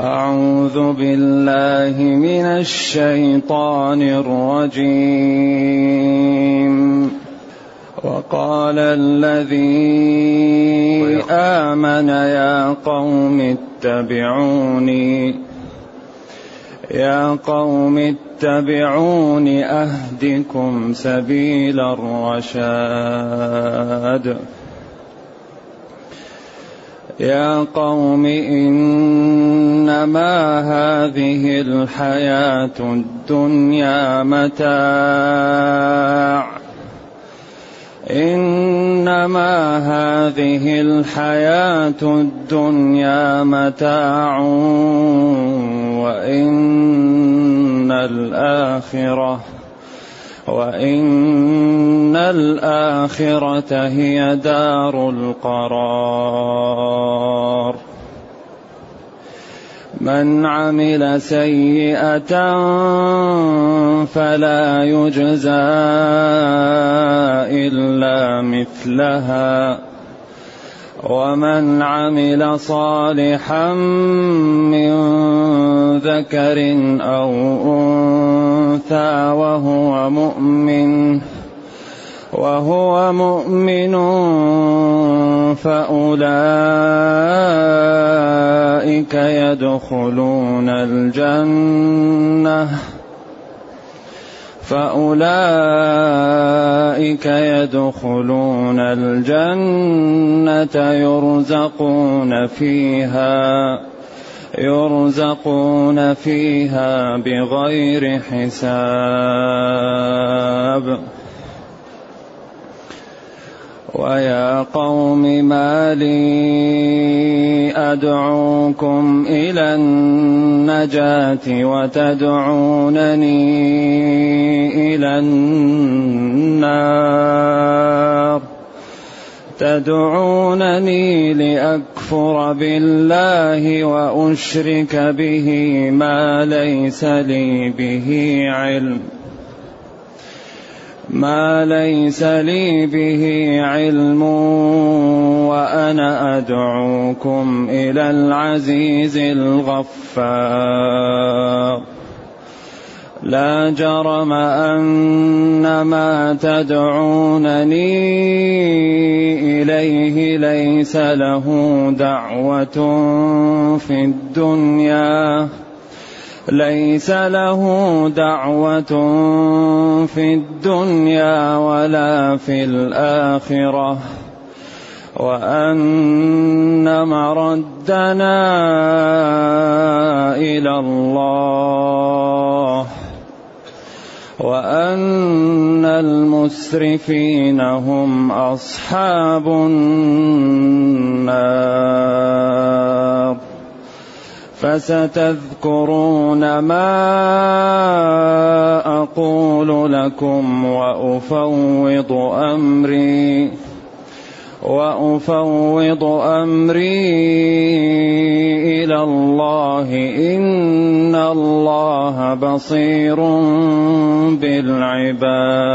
أعوذ بالله من الشيطان الرجيم. وقال الذي آمن يا قوم اتبعوني. يا قوم اتبعون أهدكم سبيل الرشاد. يا قوم إنما هذه الحياة الدنيا متاع. إنما هذه الحياة الدنيا متاع. وإن الآخرة وإن الآخرة هي دار القرار من عمل سيئة فلا يجزى إلا مثلها ومن عمل صالحا من ذكر أو أنثى وهو مؤمن وهو مؤمن فأولئك يدخلون الجنة. فأولئك يدخلون الجنة يرزقون فيها يرزقون فيها بغير حساب. ويا قوم ما لي أدعوكم إلى النجاة وتدعونني إلى النار. تدعونني لأكفر بالله وأشرك به ما ليس لي به علم. ما ليس لي به علم وأنا أدعوكم إلى العزيز الغفار. لا جرم أن ما تدعونني إليه ليس له دعوة في الدنيا. ليس له دعوة في الدنيا ولا في الآخرة. وأن مردنا إلى الله. وأن المسرفين هم أصحاب النار. فستذكرون ما أقول لكم وأفوض أمري وأفوض أمري إلى الله. إن الله بصير بالعباد.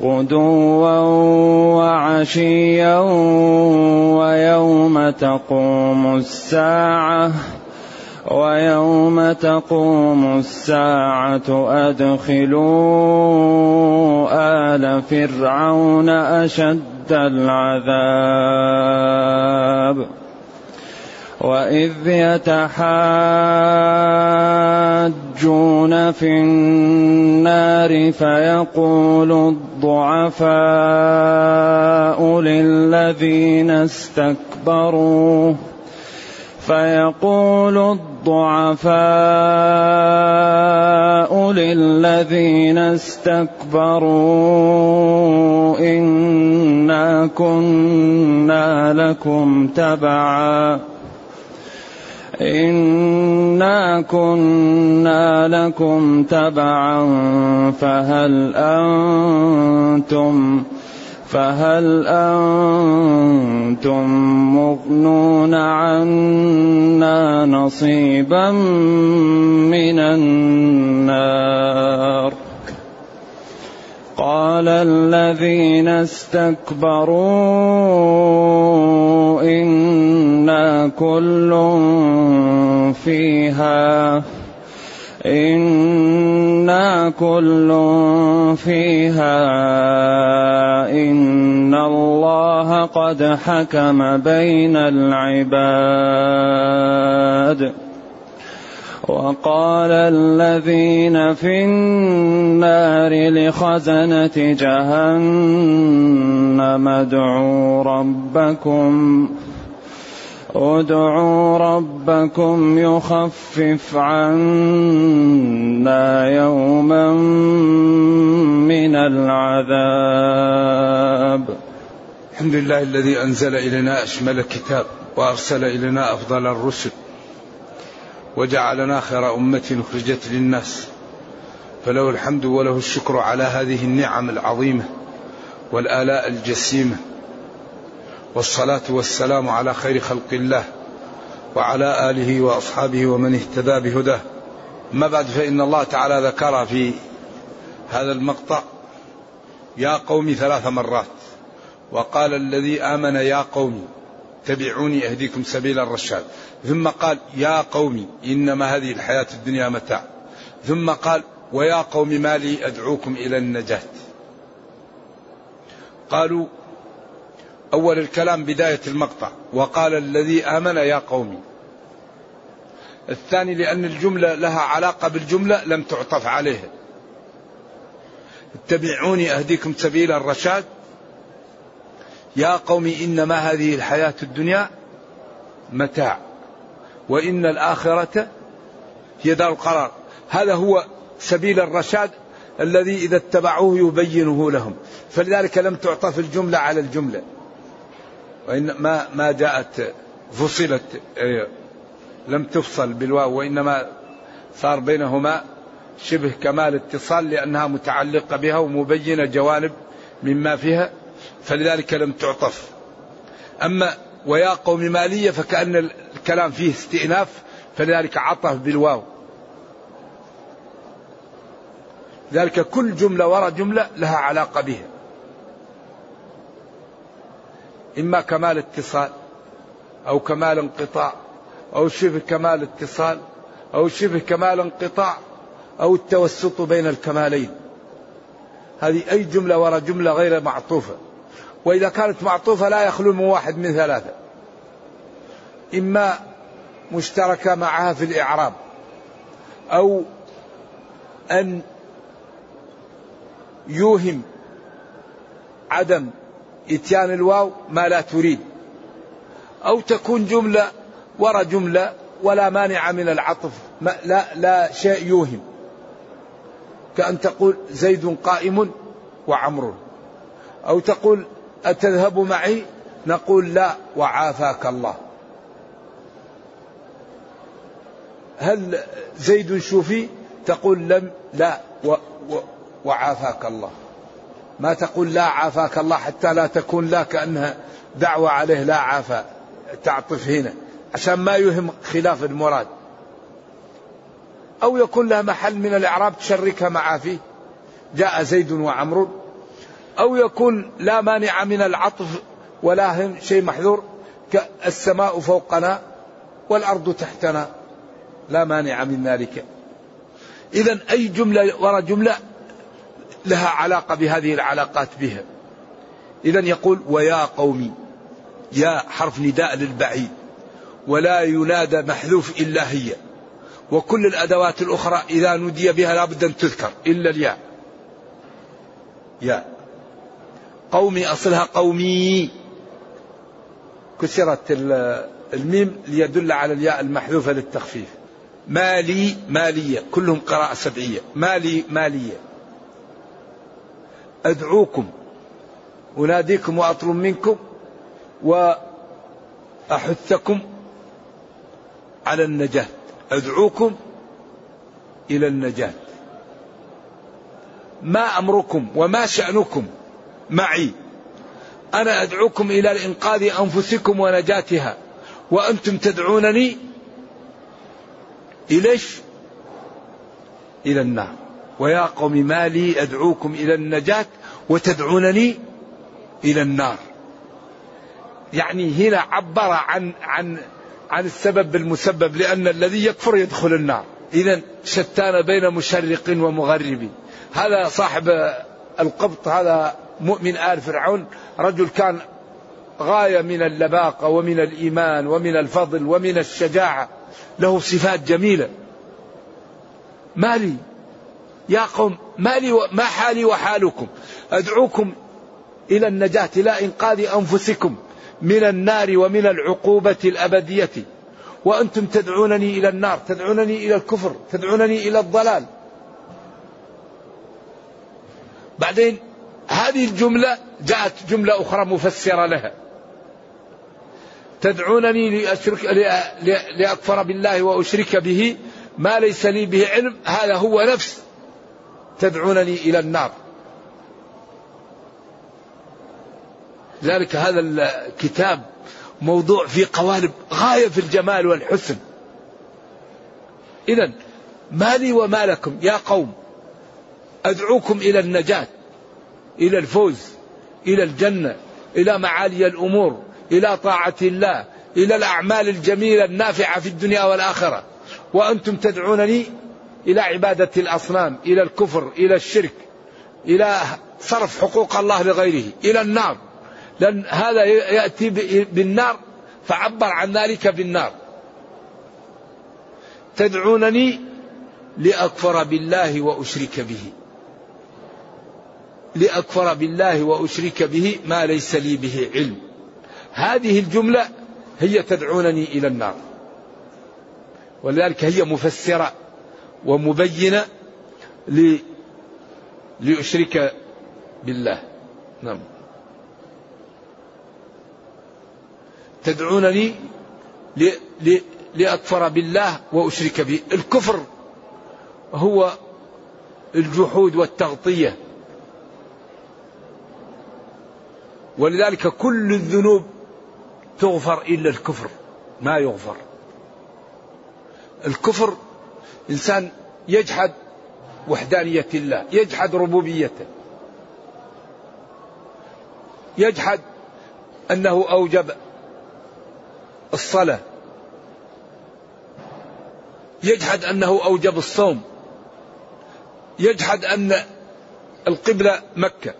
غدوا وعشيا ويوم تقوم الساعة ويوم تقوم الساعة أدخلوا آل فرعون أشد العذاب وإذ يتحاجون في النار فيقول الضعفاء للذين استكبروا فيقول الضعفاء للذين استكبروا إنا كنا لكم تبعا. إنا كنا لكم تبعا فهل أنتم فهل أنتم مغنون عنا نصيبا من النار قال الذين استكبروا إنا كل فيها إنا كل فيها إن الله قد حكم بين العباد. وقال الذين في النار لخزنة جهنم ادعوا ربكم ادعوا ربكم يخفف عنا يوما من العذاب. الحمد لله الذي أنزل إلينا أشمل كتاب وأرسل إلينا أفضل الرسل. وجعلنا خير أمة أخرجت للناس. فله الحمد وله الشكر على هذه النعم العظيمة والآلاء الجسيمة. والصلاة والسلام على خير خلق الله وعلى آله وأصحابه ومن اهتدى بهداه. أما بعد فإن الله تعالى ذكر في هذا المقطع يا قوم ثلاث مرات. وقال الذي آمن يا قوم تبعوني أهديكم سبيل الرشاد. ثم قال يا قوم إنما هذه الحياة الدنيا متاع. ثم قال ويا قوم ما لي أدعوكم إلى النجاة. قالوا أول الكلام بداية المقطع. وقال الذي آمن يا قومي. الثاني لأن الجملة لها علاقة بالجملة لم تعطف عليها. اتبعوني أهديكم سبيل الرشاد. يا قوم إنما هذه الحياة الدنيا متاع وإن الآخرة هي دار القرار. هذا هو سبيل الرشاد الذي إذا اتبعوه يبينه لهم. فلذلك لم تعطف الجملة على الجملة. وإن ما ما جاءت فصلت إيه، لم تفصل بالواو وإنما صار بينهما شبه كمال اتصال لأنها متعلقة بها ومبينة جوانب مما فيها. فلذلك لم تعطف. أما ويا قوم مالية فكأن الكلام فيه استئناف فلذلك عطف بالواو. ذلك كل جملة وراء جملة لها علاقة بها. إما كمال اتصال أو كمال انقطاع أو شبه كمال اتصال أو شبه كمال انقطاع أو التوسط بين الكمالين. هذه أي جملة وراء جملة غير معطوفة. وإذا كانت معطوفة لا يخلو من واحد من ثلاثة. إما مشتركة معها في الإعراب أو أن يوهم عدم إتيان الواو ما لا تريد أو تكون جملة ورا جملة ولا مانع من العطف ما لا لا شيء يوهم. كأن تقول زيد قائم وعمر أو تقول أتذهب معي؟ نقول لا وعافاك الله. هل زيد شوفي تقول لم لا و و وعافاك الله. ما تقول لا عافاك الله حتى لا تكون لا كأنها دعوة عليه لا عافا تعطف هنا عشان ما يهم خلاف المراد. أو يكون لها محل من الإعراب تشركها معه فيه جاء زيد وعمر أو يكون لا مانع من العطف ولا هم شيء محذور كالسماء فوقنا والأرض تحتنا لا مانع من ذلك. إذا أي جملة وراء جملة لها علاقة بهذه العلاقات بها. إذا يقول ويا قومي يا حرف نداء للبعيد ولا ينادى محذوف إلا هي. وكل الأدوات الأخرى إذا نودي بها لابد أن تذكر إلا الياء. يا قومي أصلها قومي. كسرت الميم ليدل على الياء المحذوفة للتخفيف. مالي مالية. كلهم قراءة سبعية. مالي مالية. أدعوكم أناديكم وأطلب منكم وأحثكم على النجاة. أدعوكم إلى النجاة. ما أمركم وما شأنكم معي. أنا أدعوكم إلى إنقاذ أنفسكم ونجاتها. وأنتم تدعونني إليش؟ إلى النار. ويا قوم ما لي أدعوكم إلى النجاة وتدعونني إلى النار. يعني هنا عبر عن عن عن السبب بالمسبب لأن الذي يكفر يدخل النار. إذا شتان بين مشرق ومغرب هذا صاحب القبط هذا مؤمن آل فرعون رجل كان غاية من اللباقة ومن الإيمان ومن الفضل ومن الشجاعة. له صفات جميلة. ما لي. يا قوم ما لي ما حالي وحالكم. أدعوكم إلى النجاة إلى إنقاذ أنفسكم من النار ومن العقوبة الأبدية. وأنتم تدعونني إلى النار تدعونني إلى الكفر تدعونني إلى الضلال. بعدين هذه الجملة جاءت جملة أخرى مفسرة لها. تدعونني لأشرك لأكفر بالله وأشرك به ما ليس لي به علم هذا هو نفس. تدعونني إلى النار. ذلك هذا الكتاب موضوع في قوالب غاية في الجمال والحسن. إذا ما لي وما لكم يا قوم أدعوكم إلى النجاة. إلى الفوز إلى الجنة إلى معالي الأمور إلى طاعة الله إلى الأعمال الجميلة النافعة في الدنيا والآخرة. وأنتم تدعونني إلى عبادة الأصنام إلى الكفر إلى الشرك إلى صرف حقوق الله لغيره إلى النار. لأن هذا يأتي بالنار فعبر عن ذلك بالنار. تدعونني لأكفر بالله وأشرك به. لأكفر بالله وأشرك به ما ليس لي به علم. هذه الجملة هي تدعونني إلى النار. ولذلك هي مفسرة ومبينة لأشرك بالله. نعم. تدعونني لأكفر بالله وأشرك به. الكفر هو الجحود والتغطية. ولذلك كل الذنوب تغفر إلا الكفر ما يغفر. الكفر إنسان يجحد وحدانية الله يجحد ربوبيته. يجحد أنه أوجب الصلاة. يجحد أنه أوجب الصوم. يجحد أن القبلة مكة.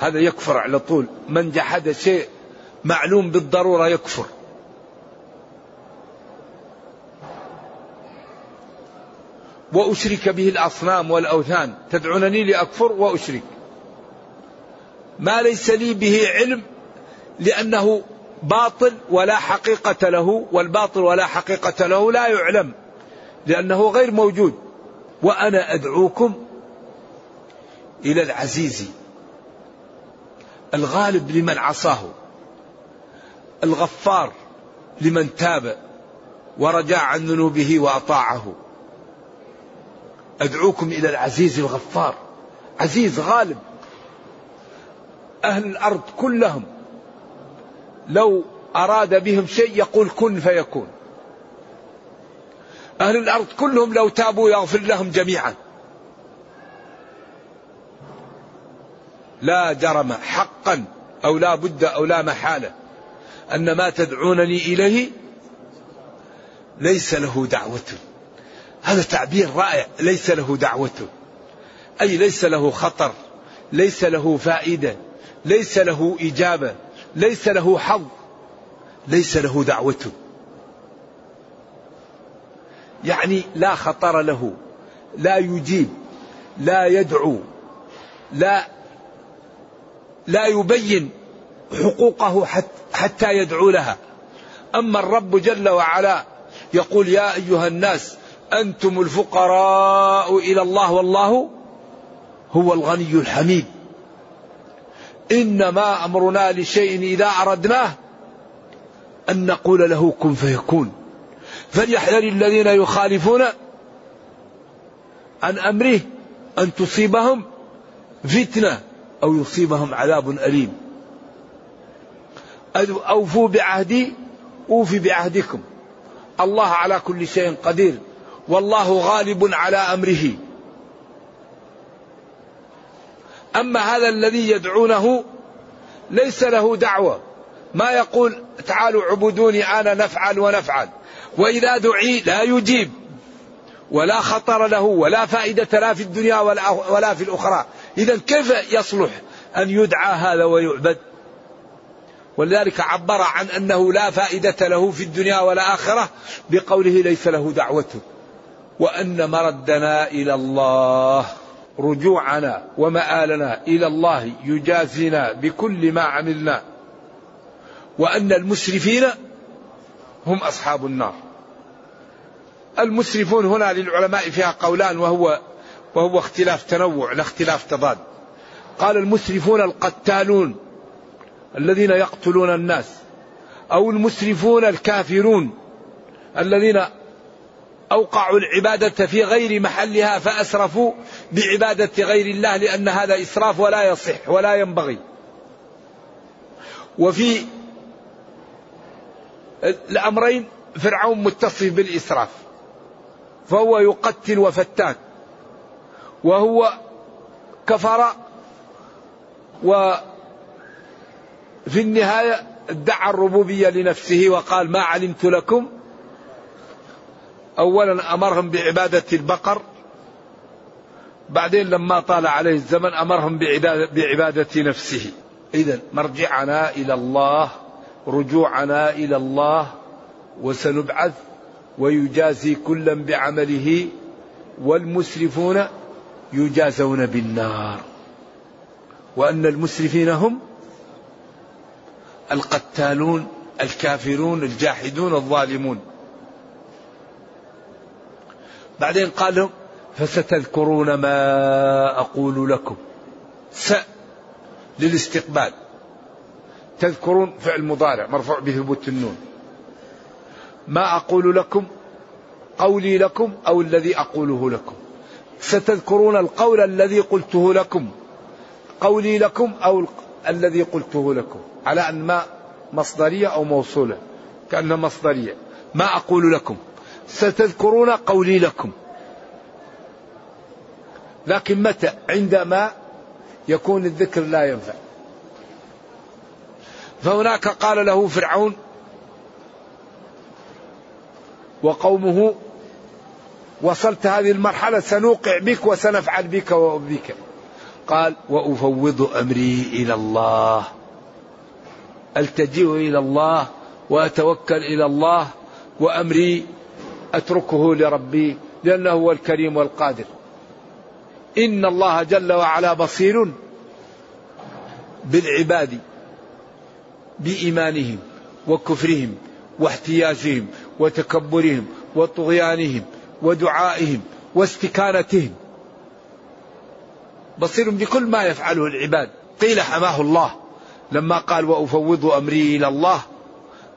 هذا يكفر على طول. من جحد شيء معلوم بالضرورة يكفر. وأشرك به الأصنام والأوثان. تدعونني لأكفر وأشرك. ما ليس لي به علم لأنه باطل ولا حقيقة له والباطل ولا حقيقة له لا يعلم لأنه غير موجود. وأنا أدعوكم إلى العزيز. الغالب لمن عصاه الغفار لمن تاب ورجع عن ذنوبه وأطاعه. أدعوكم إلى العزيز الغفار عزيز غالب. أهل الأرض كلهم لو أراد بهم شيء يقول كن فيكون. أهل الأرض كلهم لو تابوا يغفر لهم جميعا. لا جرم حقا أو لا بد أو لا محالة. أن ما تدعونني إليه ليس له دعوة. هذا تعبير رائع. ليس له دعوة. أي ليس له خطر. ليس له فائدة. ليس له إجابة. ليس له حظ. ليس له دعوة. يعني لا خطر له. لا يجيب. لا يدعو. لا لا يبين حقوقه حتى يدعو لها. أما الرب جل وعلا يقول يا أيها الناس أنتم الفقراء إلى الله والله هو الغني الحميد. إنما أمرنا لشيء إذا أردناه أن نقول له كن فيكون. فليحذر الذين يخالفون عن أمره أن تصيبهم فتنة. أو يصيبهم عذاب أليم. أوفوا بعهدي أوفي بعهدكم. الله على كل شيء قدير. والله غالب على أمره. أما هذا الذي يدعونه ليس له دعوة. ما يقول تعالوا عبدوني أنا نفعل ونفعل. وإذا دعي لا يجيب. ولا خطر له ولا فائدة لا في الدنيا ولا في الأخرى. اذا كيف يصلح أن يدعى هذا ويعبد؟ ولذلك عبر عن أنه لا فائدة له في الدنيا ولا آخرة بقوله ليس له دعوة وأن مردنا إلى الله رجوعنا ومآلنا إلى الله يجازينا بكل ما عملنا وأن المسرفين هم أصحاب النار. المسرفون هنا للعلماء فيها قولان وهو وهو اختلاف تنوع لا اختلاف تضاد قال المسرفون القتالون الذين يقتلون الناس أو المسرفون الكافرون الذين أوقعوا العبادة في غير محلها فأسرفوا بعبادة غير الله لأن هذا إسراف ولا يصح ولا ينبغي. وفي الأمرين فرعون متصف بالإسراف فهو يقتل وفتاك وهو كفر و في النهاية ادعى الربوبية لنفسه وقال ما علمت لكم. أولا أمرهم بعبادة البقر. بعدين لما طال عليه الزمن أمرهم بعبادة نفسه. إذا مرجعنا إلى الله رجوعنا إلى الله وسنبعث ويجازي كلا بعمله والمسرفون يجازون بالنار. وأن المسرفين هم القتالون الكافرون الجاحدون الظالمون. بعدين قال لهم فستذكرون ما أقول لكم. س للاستقبال. تذكرون فعل مضارع مرفوع بثبوت النون. ما أقول لكم قولي لكم أو الذي أقوله لكم. ستذكرون القول الذي قلته لكم. قولي لكم أو الذي قلته لكم. على أن ما مصدرية أو موصولة. كأنها مصدرية. ما أقول لكم. ستذكرون قولي لكم. لكن متى؟ عندما يكون الذكر لا ينفع. فهناك قال له فرعون وقومه وصلت هذه المرحلة سنوقع بك وسنفعل بك وبك قال وأفوض أمري إلى الله. ألتجئ إلى الله وأتوكل إلى الله وأمري أتركه لربي لأنه هو الكريم والقادر. إن الله جل وعلا بصير بالعباد بإيمانهم وكفرهم واحتياجهم وتكبرهم وطغيانهم ودعائهم واستكانتهم. بصير بكل ما يفعله العباد. قيل حماه الله. لما قال وأفوض أمري إلى الله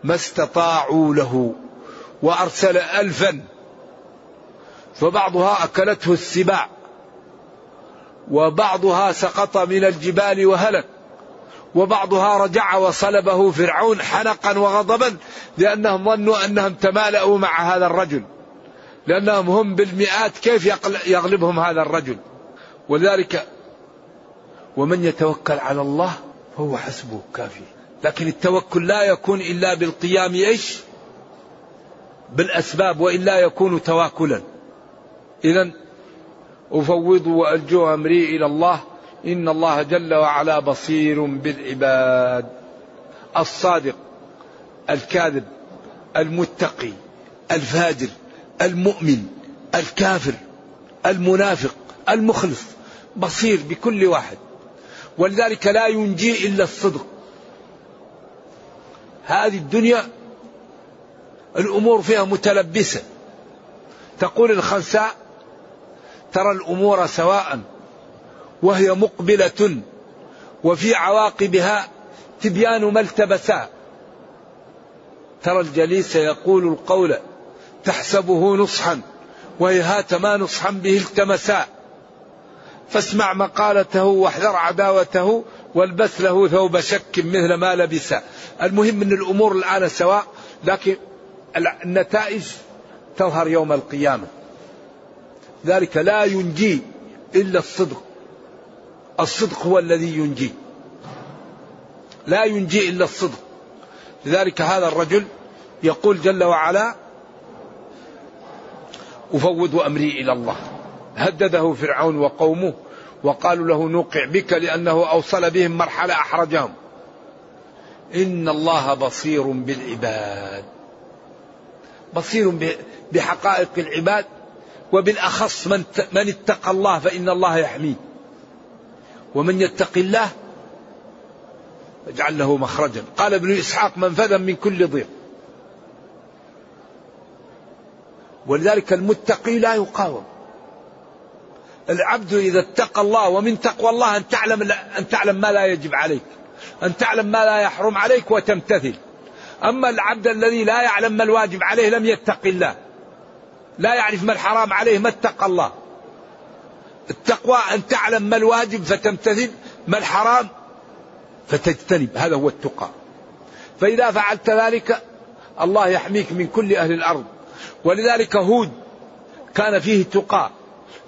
ما استطاعوا له وأرسل ألفا. فبعضها أكلته السباع وبعضها سقط من الجبال وهلك وبعضها رجع وصلبه فرعون حنقا وغضبا لأنهم ظنوا أنهم تمالأوا مع هذا الرجل. لأنهم هم بالمئات كيف يغلبهم هذا الرجل. ولذلك ومن يتوكل على الله فهو حسبه كافي. لكن التوكل لا يكون إلا بالقيام إيش؟ بالأسباب وإلا يكون تواكلا. إذا أفوض وألجو أمري إلى الله. إن الله جل وعلا بصير بالعباد. الصادق الكاذب المتقي الفاجر. المؤمن الكافر المنافق المخلص بصير بكل واحد. ولذلك لا ينجي إلا الصدق. هذه الدنيا الأمور فيها متلبسة. تقول الخنساء ترى الأمور سواء وهي مقبلة وفي عواقبها تبيان ما التبسا ترى الجليس يقول القول تحسبه نصحا وهيهات ما نصحا به التمسا فاسمع مقالته واحذر عداوته والبس له ثوب شك مثل ما لبس. المهم إن الأمور الآن سواء لكن النتائج تظهر يوم القيامة. ذلك لا ينجي إلا الصدق. الصدق هو الذي ينجي. لا ينجي إلا الصدق. لذلك هذا الرجل يقول جل وعلا أفوض أمري إلى الله. هدده فرعون وقومه وقالوا له نوقع بك لأنه أوصل بهم مرحلة أحرجهم. إن الله بصير بالعباد. بصير بحقائق العباد وبالأخص من من اتقى الله فإن الله يحميه. ومن يتق الله اجعل له مخرجا. قال ابن إسحاق منفذا من كل ضيق. ولذلك المتقي لا يقاوم. العبد إذا اتقى الله ومن تقوى الله أن تعلم أن تعلم ما لا يجب عليك أن تعلم ما لا يحرم عليك وتمتثل. أما العبد الذي لا يعلم ما الواجب عليه لم يتق الله لا يعرف ما الحرام عليه ما اتقى الله. التقوى أن تعلم ما الواجب فتمتثل ما الحرام فتجتنب. هذا هو التقى. فإذا فعلت ذلك الله يحميك من كل أهل الأرض. ولذلك هود كان فيه تقى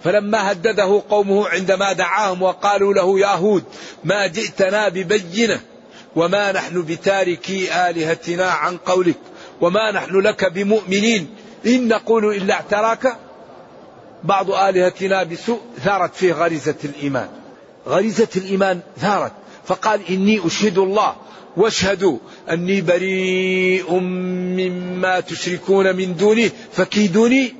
فلما هدده قومه عندما دعاهم وقالوا له يا هود ما جئتنا ببينة وما نحن بتاركي آلهتنا عن قولك وما نحن لك بمؤمنين إن نقول إلا اعتراك؟ بعض آلهتنا بسوء ثارت فيه غريزة الإيمان. غريزة الإيمان ثارت فقال إني أشهد الله واشهدوا أني بريء مما تشركون من دونه فكيدوني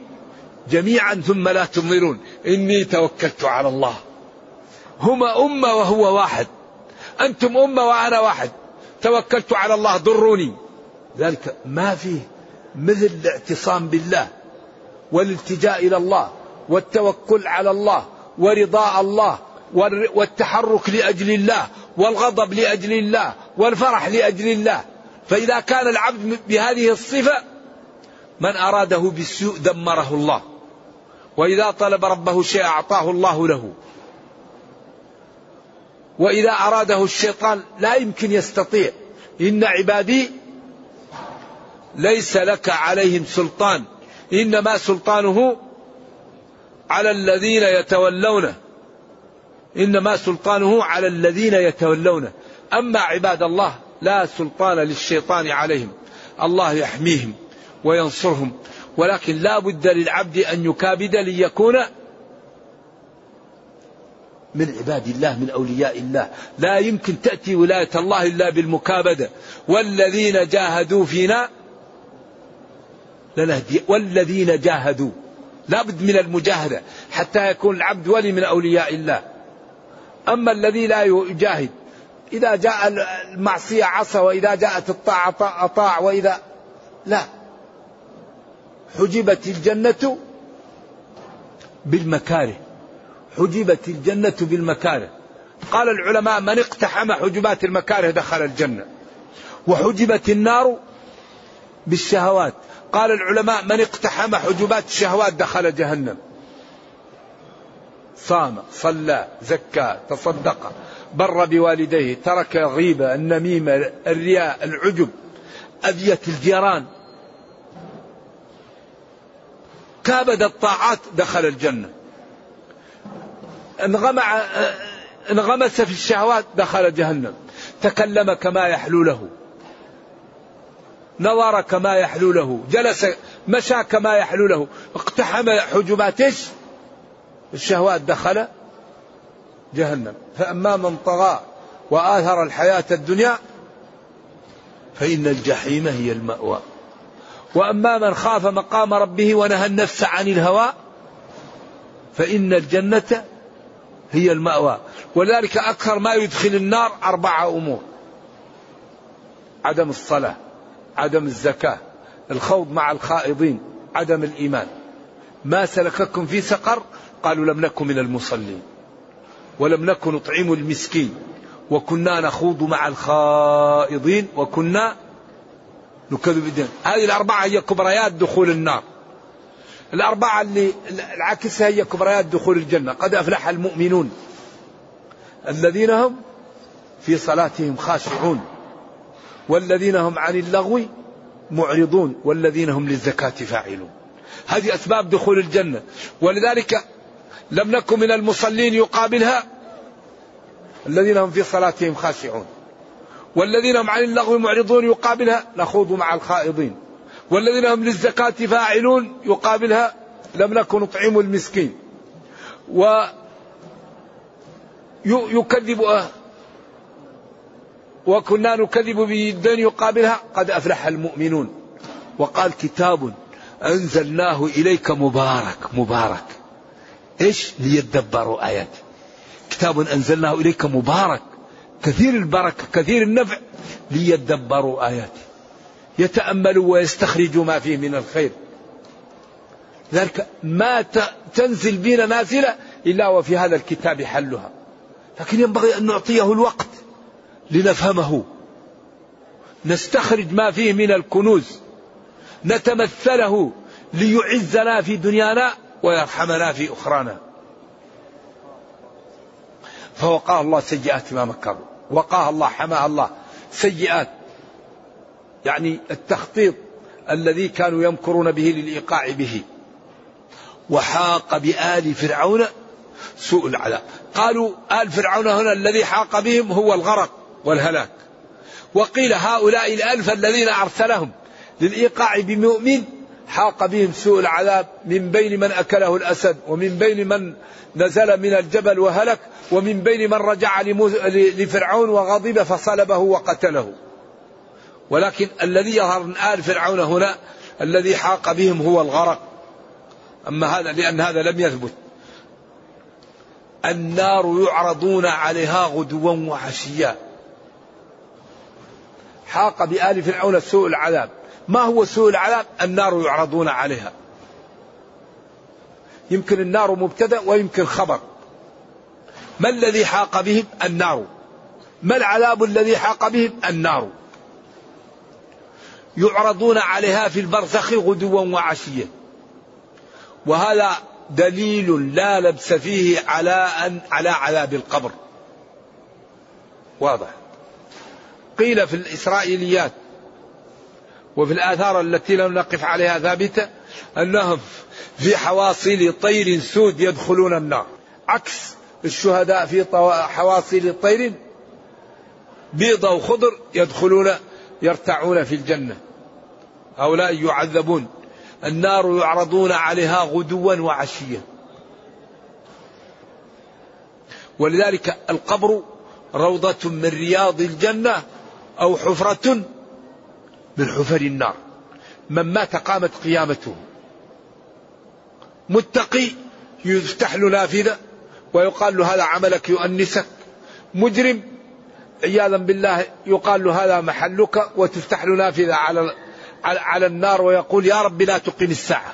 جميعا ثم لا تنظرون إني توكلت على الله. هما أمة وهو واحد. أنتم أمة وأنا واحد. توكلت على الله ضروني. ذلك ما فيه مثل الاعتصام بالله والالتجاء إلى الله والتوكل على الله ورضاء الله والتحرك لأجل الله والغضب لأجل الله والفرح لأجل الله. فإذا كان العبد بهذه الصفة من أراده بالسوء دمره الله. وإذا طلب ربه شيء أعطاه الله له. وإذا أراده الشيطان لا يمكن يستطيع. إن عبادي ليس لك عليهم سلطان. إنما سلطانه على الذين يتولونه. إنما سلطانه على الذين يتولونه. أما عباد الله لا سلطان للشيطان عليهم. الله يحميهم وينصرهم ولكن لا بد للعبد أن يكابد ليكون من عباد الله من أولياء الله. لا يمكن تأتي ولاية الله إلا بالمكابدة. والذين جاهدوا فينا لنهدي والذين جاهدوا لا بد من المجاهدة حتى يكون العبد ولي من أولياء الله. أما الذي لا يجاهد إذا جاء المعصية عصى وإذا جاءت الطاعة أطاع وإذا لا. حجبت الجنة بالمكاره. حجبت الجنة بالمكاره. قال العلماء من اقتحم حجبات المكاره دخل الجنة. وحجبت النار بالشهوات. قال العلماء من اقتحم حجبات الشهوات دخل جهنم. صام صلى زكى تصدق بر بوالديه ترك الغيبة النميمة الرياء العجب أذية الجيران. كابد الطاعات دخل الجنة. انغمع انغمس في الشهوات دخل جهنم. تكلم كما يحلو له. نظر كما يحلو له. جلس مشى كما يحلو له. اقتحم حجبات إيش؟ الشهوات دخل جهنم. فأما من طغى وآثر الحياة الدنيا فإن الجحيم هي المأوى. وأما من خاف مقام ربه ونهى النفس عن الهوى فإن الجنة هي المأوى. ولذلك أكثر ما يدخل النار اربعه أمور. عدم الصلاة عدم الزكاة الخوض مع الخائضين عدم الإيمان. ما سلككم في سقر قالوا لم نكن من المصلين ولم نكن نطعم المسكين وكنا نخوض مع الخائضين وكنا نكذب بالدين هذه الأربعة هي كبريات دخول النار. الأربعة اللي العكسها هي كبريات دخول الجنة. قد أفلح المؤمنون الذين هم في صلاتهم خاشعون والذين هم عن اللغو معرضون والذين هم للزكاة فاعلون. هذه أسباب دخول الجنة. ولذلك لم نكن من المصلين يقابلها الذين هم في صلاتهم خاشعون. والذين هم عن اللغو معرضون يقابلها نخوض مع الخائضين. والذين هم للزكاة فاعلون يقابلها لم نكن نطعم المسكين. و يكذب وكنا نكذب بالدين يقابلها قد أفلح المؤمنون. وقال كتاب أنزلناه إليك مبارك مبارك. إيش؟ ليدبروا آياته كتاب أنزلناه إليك مبارك. كثير البركة كثير النفع. ليدبروا آياته. يتأملوا ويستخرجوا ما فيه من الخير. ذلك ما تنزل بنا نازلة إلا وفي هذا الكتاب حلها. لكن ينبغي أن نعطيه الوقت لنفهمه. نستخرج ما فيه من الكنوز. نتمثله ليعزنا في دنيانا. ويرحمنا في أخرانا. فوقاه الله سيئات ما مكروا. وقاه الله حماه الله. سيئات. يعني التخطيط الذي كانوا يمكرون به للإيقاع به. وحاق بآل فرعون سوء العذاب. قالوا آل فرعون هنا الذي حاق بهم هو الغرق والهلاك. وقيل هؤلاء الألف الذين أرسلهم للإيقاع بمؤمن حاق بهم سوء العذاب من بين من أكله الأسد ومن بين من نزل من الجبل وهلك ومن بين من رجع لفرعون وغضب فصلبه وقتله. ولكن الذي يظهر من آل فرعون هنا الذي حاق بهم هو الغرق. أما هذا لأن هذا لم يثبت. النار يعرضون عليها غدوا وعشيا. حاق بآل فرعون سوء العذاب. ما هو سوء العذاب؟ النار يعرضون عليها. يمكن النار مبتدأ ويمكن خبر. ما الذي حاق بهم؟ النار. ما العذاب الذي حاق بهم؟ النار. يعرضون عليها في البرزخ غدوا وعشيا. وهذا دليل لا لبس فيه على أن على عذاب القبر. واضح. قيل في الإسرائيليات وفي الآثار التي لم نقف عليها ثابتة أنهم في حواصل طير سود يدخلون النار. عكس الشهداء في حواصل طير بيضة وخضر يدخلون يرتعون في الجنة. هؤلاء يعذبون. النار يعرضون عليها غدوا وعشيا. ولذلك القبر روضة من رياض الجنة أو حفرة من حفر النار. من مات قامت قيامته. متقي يفتح له نافذة ويقال له هذا عملك يؤنسك. مجرم عياذا بالله يقال له هذا محلك وتفتح له نافذة على على النار ويقول يا رب لا تقم الساعة.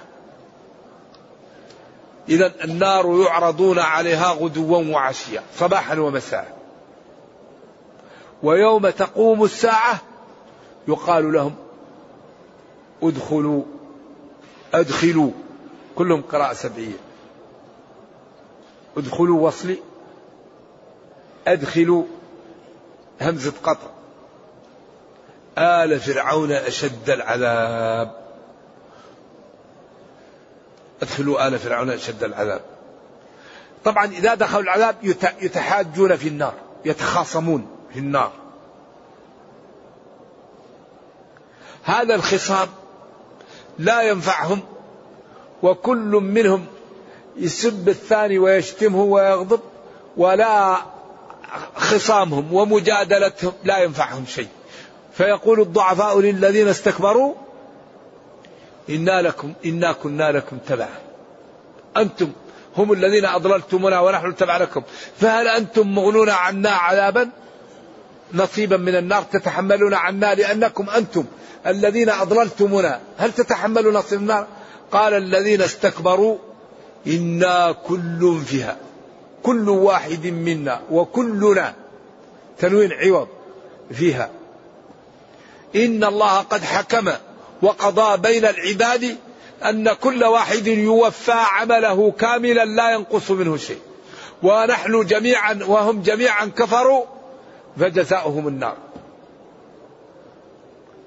إذا النار يعرضون عليها غدوا وعشيا. صباحا ومساء. ويوم تقوم الساعة يقال لهم ادخلوا أدخلوا. كلهم قراءة سبعية. ادخلوا وصلي أدخلوا همزة قطع آل فرعون أشد العذاب. ادخلوا آل فرعون أشد العذاب. طبعا إذا دخلوا العذاب يتحاجون في النار يتخاصمون في النار. هذا الخصام لا ينفعهم وكل منهم يسب الثاني ويشتمه ويغضب ولا خصامهم ومجادلتهم لا ينفعهم شيء. فيقول الضعفاء للذين استكبروا إنا لكم إنا كنا لكم تبعا. أنتم هم الذين أضللتمونا ونحن تبع لكم فهل أنتم مغنون عنا عذابا؟ نصيبا من النار تتحملون عنا لأنكم أنتم الذين أضللتمونا. هل تتحملوا نصيب النار؟ قال الذين استكبروا إنا كل فيها. كل واحد منا وكلنا. تنوين عوض فيها. إن الله قد حكم وقضى بين العباد أن كل واحد يوفى عمله كاملا لا ينقص منه شيء. ونحن جميعا وهم جميعا كفروا فجزاؤهم النار.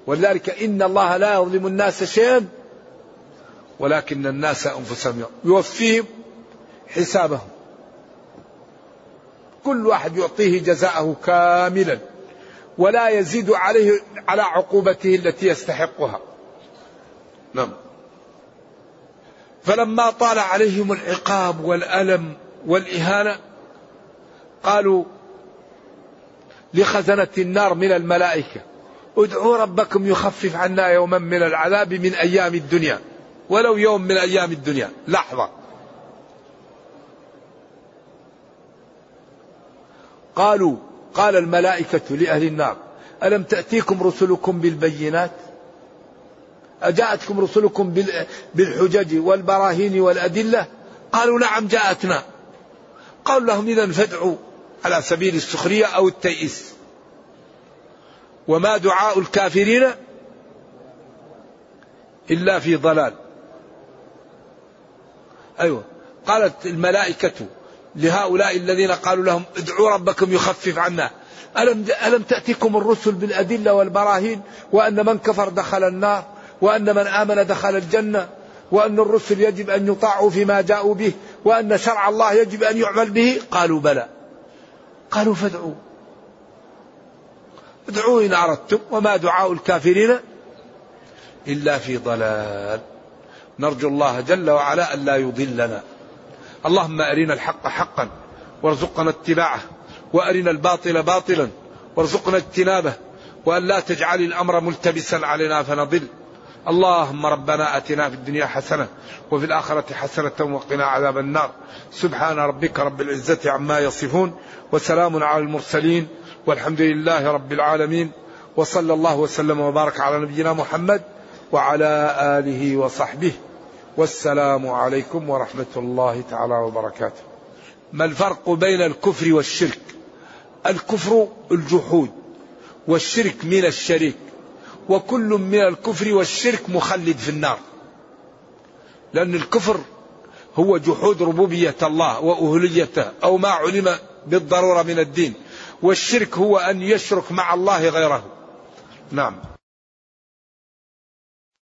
ولذلك إن الله لا يظلم الناس شيئا ولكن الناس أنفسهم يوفيهم حسابهم. كل واحد يعطيه جزاءه كاملا ولا يزيد عليه على عقوبته التي يستحقها. نعم. فلما طال عليهم العقاب والألم والإهانة قالوا لخزنة النار من الملائكة. ادعوا ربكم يخفف عنا يوما من العذاب من أيام الدنيا. ولو يوم من أيام الدنيا. لحظة. قالوا قال الملائكة لأهل النار ألم تأتيكم رسلكم بالبينات؟ أجاءتكم رسلكم بالحجج والبراهين والأدلة؟ قالوا نعم جاءتنا. قالوا لهم إذا فادعوا. على سبيل السخرية أو التيئيس. وما دعاء الكافرين إلا في ضلال. أيوة. قالت الملائكة لهؤلاء الذين قالوا لهم ادعوا ربكم يخفف عنا. ألم, ألم تأتيكم الرسل بالأدلة والبراهين وأن من كفر دخل النار وأن من آمن دخل الجنة وأن الرسل يجب أن يطاعوا فيما جاءوا به وأن شرع الله يجب أن يعمل به؟ قالوا بلى. قالوا فادعوا. ادعوا إن أردتم وما دعاء الكافرين إلا في ضلال. نرجو الله جل وعلا أن لا يضلنا. اللهم أرنا الحق حقا وارزقنا اتباعه وأرنا الباطل باطلا وارزقنا اجتنابه وأن لا تجعل الأمر ملتبسا علينا فنضل. اللهم ربنا آتنا في الدنيا حسنة وفي الآخرة حسنة وقنا عذاب النار سبحان ربك رب العزة عما يصفون وسلام على المرسلين والحمد لله رب العالمين وصلى الله وسلم وبارك على نبينا محمد وعلى آله وصحبه والسلام عليكم ورحمة الله تعالى وبركاته. ما الفرق بين الكفر والشرك؟ الكفر الجحود والشرك من الشريك وكل من الكفر والشرك مخلد في النار. لأن الكفر هو جحود ربوبية الله وأهليته أو ما علم بالضرورة من الدين. والشرك هو أن يشرك مع الله غيره. نعم.